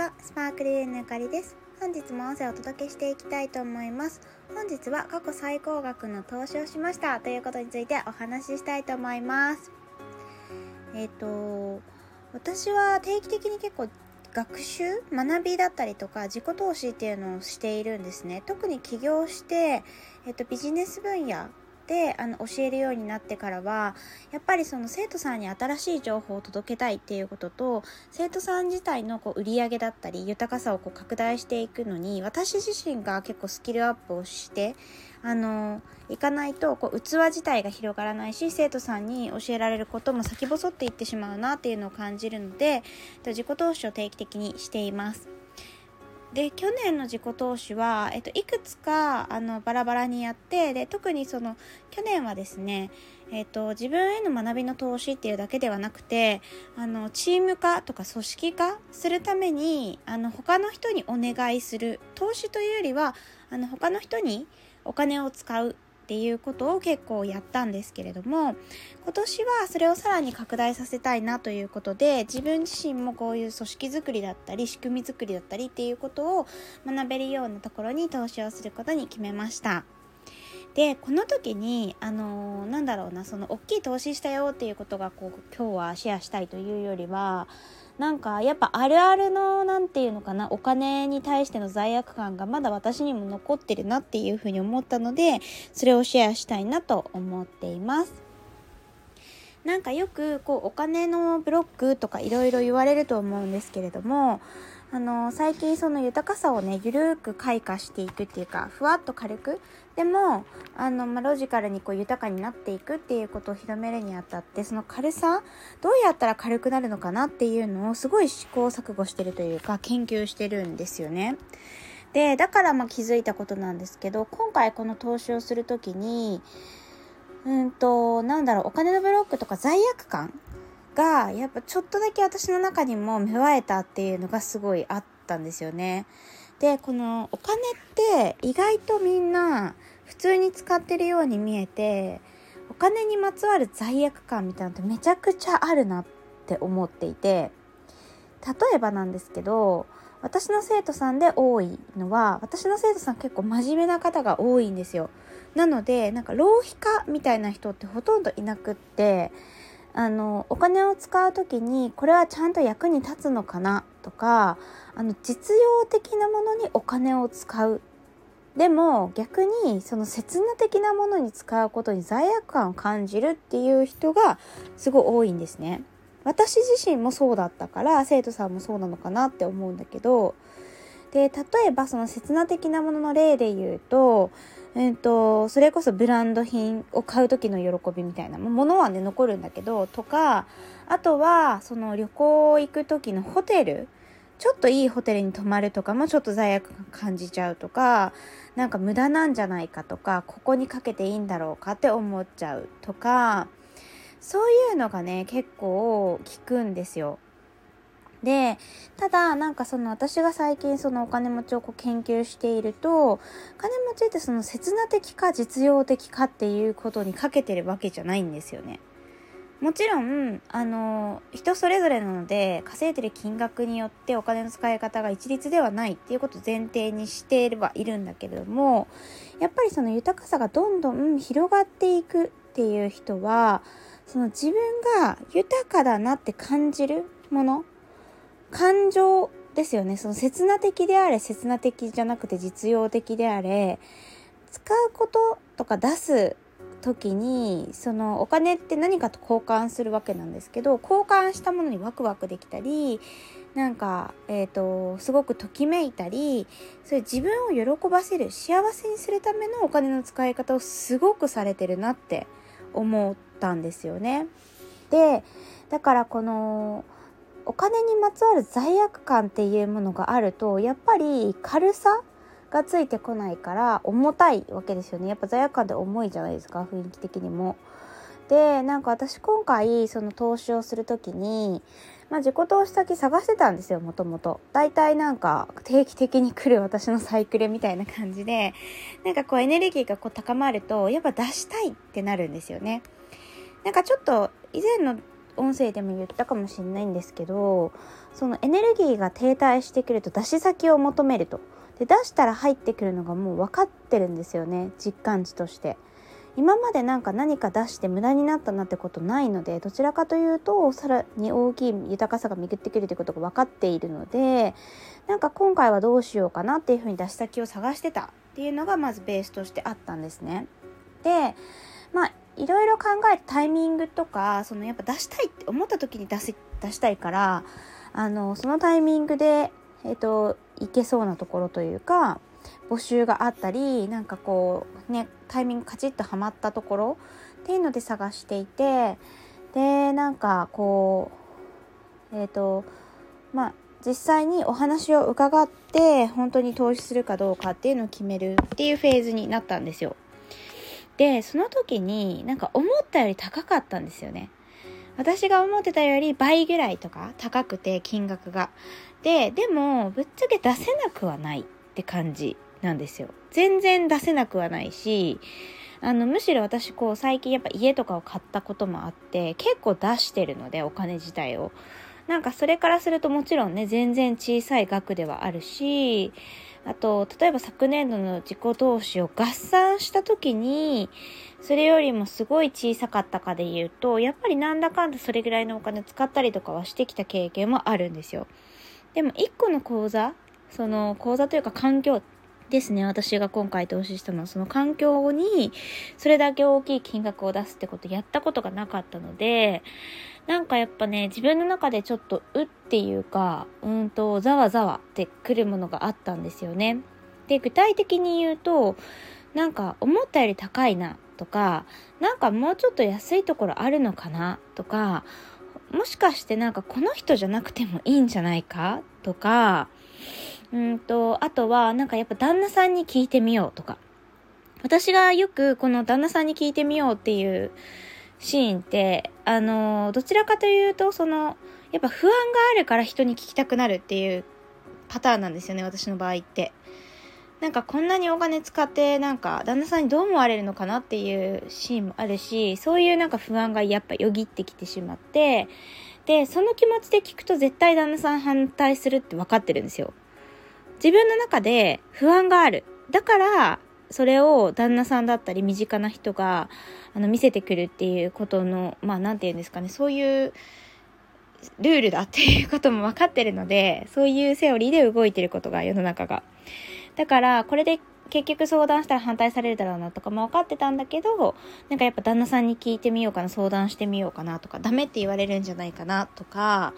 は、スパークリーぬかりです。本日も音声をお届けしていきたいと思います。本日は過去最高額の投資をしましたということについてお話ししたいと思います。えっ、ー、と、私は定期的に結構学習学びだったりとか自己投資っていうのをしているんですね。特に起業して、えっ、ー、と、ビジネス分野であの教えるようになってからはやっぱりその生徒さんに新しい情報を届けたいっていうことと生徒さん自体のこう売り上げだったり豊かさをこう拡大していくのに私自身が結構スキルアップをしてあのいかないとこう器自体が広がらないし生徒さんに教えられることも先細っていってしまうなっていうのを感じるので自己投資を定期的にしています。で去年の自己投資は、えっと、いくつかあのバラバラにやってで特にその去年はですね、えっと、自分への学びの投資っていうだけではなくてあのチーム化とか組織化するためにあの他の人にお願いする投資というよりはあの他の人にお金を使うっていうことを結構やったんですけれども今年はそれをさらに拡大させたいなということで自分自身もこういう組織づくりだったり仕組みづくりだったりっていうことを学べるようなところに投資をすることに決めました。でこの時にあのー、なんだろうなその大きい投資したよっていうことがこう今日はシェアしたいというよりはなんかやっぱあるあるの何て言うのかなお金に対しての罪悪感がまだ私にも残ってるなっていうふうに思ったのでそれをシェアしたいなと思っています。なんかよくこうお金のブロックとかいろいろ言われると思うんですけれどもあの最近その豊かさをねゆるく開花していくっていうかふわっと軽くでもあの、まあ、ロジカルにこう豊かになっていくっていうことを広めるにあたってその軽さどうやったら軽くなるのかなっていうのをすごい試行錯誤してるというか研究してるんですよね。でだからまあ気づいたことなんですけど今回この投資をする時にうんとなんだろうお金のブロックとか罪悪感がやっぱちょっとだけ私の中にも芽生えたっていうのがすごいあってたんですよね。でこのお金って意外とみんな普通に使ってるように見えてお金にまつわる罪悪感みたいなのってめちゃくちゃあるなって思っていて例えばなんですけど私の生徒さんで多いのは私の生徒さん結構真面目な方が多いんですよなのでなんか浪費家みたいな人ってほとんどいなくってあのお金を使う時にこれはちゃんと役に立つのかなとかあの実用的なものにお金を使うでも逆にその刹那的なものに使うことに罪悪感を感じるっていう人がすごい多いんですね。私自身もそうだったから生徒さんもそうなのかなって思うんだけどで例えばその刹那的なものの例で言うとえーと、それこそブランド品を買う時の喜びみたいなものはね残るんだけどとかあとはその旅行行く時のホテルちょっといいホテルに泊まるとかもちょっと罪悪感じちゃうとかなんか無駄なんじゃないかとかここにかけていいんだろうかって思っちゃうとかそういうのがね結構効くんですよ。でただなんかその私が最近そのお金持ちをこう研究しているとお金持ちってその刹那的か実用的かっていうことにかけてるわけじゃないんですよね。もちろん、あの、人それぞれなので、稼いでる金額によってお金の使い方が一律ではないっていうことを前提にしていればいるんだけれども、やっぱりその豊かさがどんどん広がっていくっていう人は、その自分が豊かだなって感じるもの感情ですよね。その刹那的であれ、刹那的じゃなくて実用的であれ、使うこととか出す時にそのお金って何かと交換するわけなんですけど交換したものにワクワクできたりなんか、えーと、すごくときめいたりそういう自分を喜ばせる幸せにするためのお金の使い方をすごくされてるなって思ったんですよね。でだからこのお金にまつわる罪悪感っていうものがあるとやっぱり軽さがついてこないから重たいわけですよねやっぱ罪悪感って重いじゃないですか雰囲気的にも。でなんか私今回その投資をする時に、まあ、自己投資先探してたんですよもともと。大体なんか定期的に来る私のサイクルみたいな感じでなんかこうエネルギーがこう高まるとやっぱ出したいってなるんですよね。なんかちょっと以前の音声でも言ったかもしれないんですけどそのエネルギーが停滞してくると出し先を求めるとで出したら入ってくるのがもう分かってるんですよね実感値として今までなんか何か出して無駄になったなってことないのでどちらかというとさらに大きい豊かさが巡ってくるということが分かっているのでなんか今回はどうしようかなっていうふうに出し先を探してたっていうのがまずベースとしてあったんですね。でまあいろいろ考えるタイミングとかそのやっぱ出したいって思った時に出せ出したいからあのそのタイミングで、えーと、いけそうなところというか募集があったりなんかこうねタイミングカチッとはまったところっていうので探していてでなんかこうえっ、ー、とまあ実際にお話を伺って本当に投資するかどうかっていうのを決めるっていうフェーズになったんですよ。でその時になんか思ったより高かったんですよね。私が思ってたより倍ぐらいとか高くて金額が。で、でもぶっちゃけ出せなくはないって感じなんですよ。全然出せなくはないし、あの、むしろ私こう最近やっぱ家とかを買ったこともあって結構出してるのでお金自体を。なんかそれからするともちろんね全然小さい額ではあるしあと例えば昨年度の自己投資を合算した時にそれよりもすごい小さかったかで言うとやっぱりなんだかんだそれぐらいのお金使ったりとかはしてきた経験もあるんですよ。でも1個の講座その講座というか環境ですね私が今回投資したのはその環境にそれだけ大きい金額を出すってことやったことがなかったのでなんかやっぱね、自分の中でちょっと、うっていうか、うんと、ざわざわってくるものがあったんですよね。で、具体的に言うと、なんか思ったより高いなとか、なんかもうちょっと安いところあるのかなとか、もしかしてなんかこの人じゃなくてもいいんじゃないかとか、うんと、あとはなんかやっぱ旦那さんに聞いてみようとか。私がよくこの旦那さんに聞いてみようっていうシーンって、あの、どちらかというと、その、やっぱ不安があるから人に聞きたくなるっていうパターンなんですよね、私の場合って。なんかこんなにお金使ってなんか旦那さんにどう思われるのかなっていうシーンもあるし、そういうなんか不安がやっぱよぎってきてしまって、で、その気持ちで聞くと絶対旦那さん反対するって分かってるんですよ。自分の中で不安がある。だから、それを旦那さんだったり身近な人があの見せてくるっていうことのまあ何て言うんですかねそういうルールだっていうことも分かってるのでそういうセオリーで動いてることが世の中が。だからこれで結局相談したら反対されるだろうなとかも分かってたんだけどなんかやっぱ旦那さんに聞いてみようかな相談してみようかなとかダメって言われるんじゃないかなとか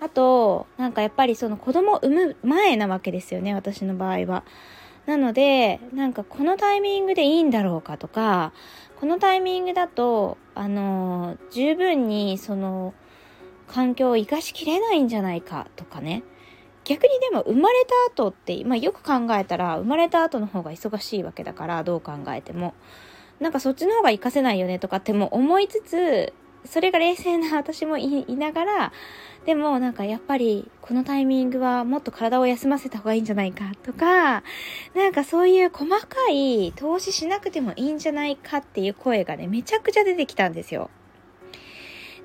あとなんかやっぱりその子供産む前なわけですよね私の場合は。なので、なんかこのタイミングでいいんだろうかとか、このタイミングだと、あの、十分にその、環境を生かしきれないんじゃないかとかね。逆にでも生まれた後って、まあよく考えたら生まれた後の方が忙しいわけだから、どう考えても。なんかそっちの方が活かせないよねとかっても思いつつ、それが冷静な私もいながら、でもなんかやっぱりこのタイミングはもっと体を休ませた方がいいんじゃないかとか、なんかそういう細かい投資しなくてもいいんじゃないかっていう声がね、めちゃくちゃ出てきたんですよ。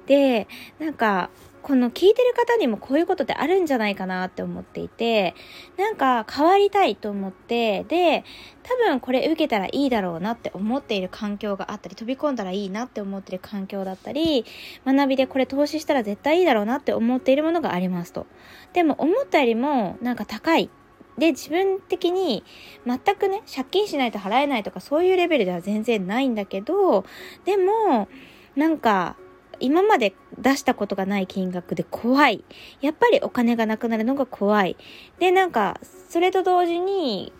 で、なんかこの聞いてる方にもこういうことってあるんじゃないかなって思っていて、なんか変わりたいと思って、で、多分これ受けたらいいだろうなって思っている環境があったり、飛び込んだらいいなって思っている環境だったり、学びでこれ投資したら絶対いいだろうなって思っているものがありますと。でも思ったよりもなんか高い。で、自分的に全くね、借金しないと払えないとかそういうレベルでは全然ないんだけど、でも、なんか、今まで出したことがない金額で怖い。やっぱりお金がなくなるのが怖い。で、なんか、それと同時に、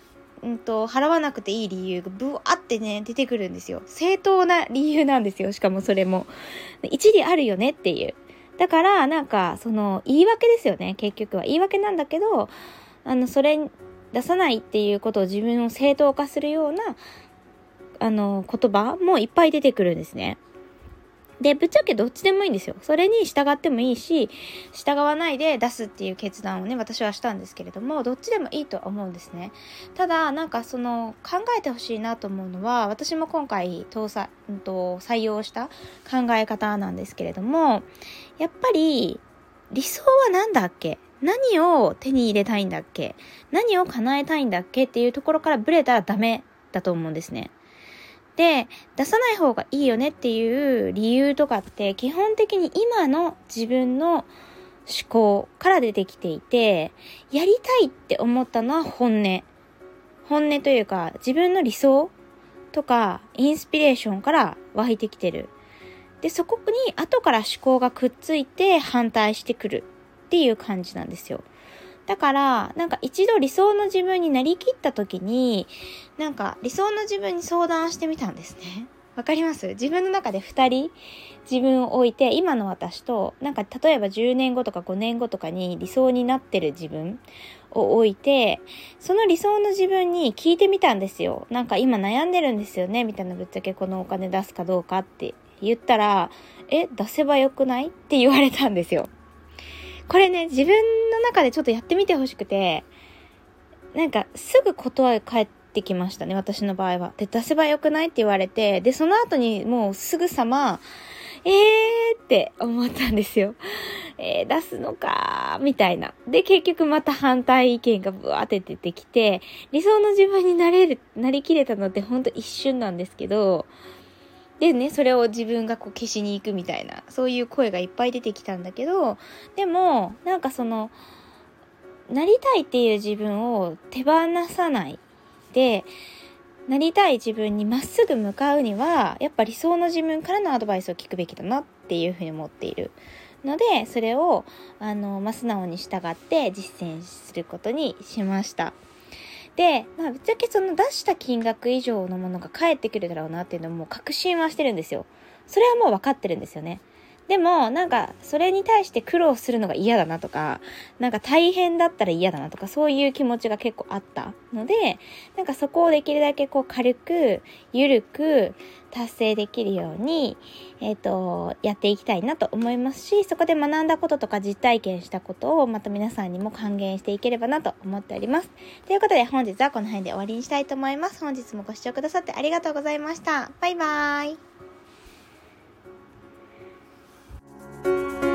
うんと、払わなくていい理由がブワーってね、出てくるんですよ。正当な理由なんですよ。しかもそれも。一理あるよねっていう。だから、なんか、その、言い訳ですよね。結局は。言い訳なんだけど、あの、それ出さないっていうことを自分を正当化するような、あの、言葉もいっぱい出てくるんですね。で、ぶっちゃけどっちでもいいんですよ。それに従ってもいいし、従わないで出すっていう決断をね、私はしたんですけれども、どっちでもいいとは思うんですね。ただ、なんかその、考えてほしいなと思うのは、私も今回搭載、うんと、採用した考え方なんですけれども、やっぱり、理想は何だっけ？何を手に入れたいんだっけ？何を叶えたいんだっけ？っていうところからブレたらダメだと思うんですね。で、出さない方がいいよねっていう理由とかって基本的に今の自分の思考から出てきていて、やりたいって思ったのは本音。本音というか自分の理想とかインスピレーションから湧いてきてる。で、そこに後から思考がくっついて反対してくるっていう感じなんですよ。だから、なんか一度理想の自分になりきった時に、なんか理想の自分に相談してみたんですね。わかります？自分の中で二人自分を置いて、今の私と、なんか例えば10年後とか5年後とかに理想になってる自分を置いて、その理想の自分に聞いてみたんですよ。なんか今悩んでるんですよね、みたいなぶっちゃけこのお金出すかどうかって言ったら、え、出せばよくない？って言われたんですよ。これね、自分の中でちょっとやってみてほしくて、なんかすぐ断り返ってきましたね、私の場合は。で、出せばよくないって言われて、で、その後にもうすぐさま、えーって思ったんですよ。えー、出すのかーみたいな。で、結局また反対意見がブワーって出てきて、理想の自分になれる、なりきれたのってほんと一瞬なんですけど、でね、それを自分がこう消しに行くみたいな、そういう声がいっぱい出てきたんだけど、でも、なんかその、なりたいっていう自分を手放さないで、なりたい自分にまっすぐ向かうには、やっぱ理想の自分からのアドバイスを聞くべきだなっていうふうに思っている。ので、それを、あの、まあ、素直に従って実践することにしました。で、まあ、ぶっちゃけその出した金額以上のものが返ってくるだろうなっていうのも確信はしてるんですよ。それはもう分かってるんですよね。でも、なんか、それに対して苦労するのが嫌だなとか、なんか大変だったら嫌だなとか、そういう気持ちが結構あったので、なんかそこをできるだけこう軽く、ゆるく達成できるように、えーと、とやっていきたいなと思いますしそこで学んだこととか実体験したことをまた皆さんにも還元していければなと思っております。ということで本日はこの辺で終わりにしたいと思います。本日もご視聴くださってありがとうございました。バイバーイ。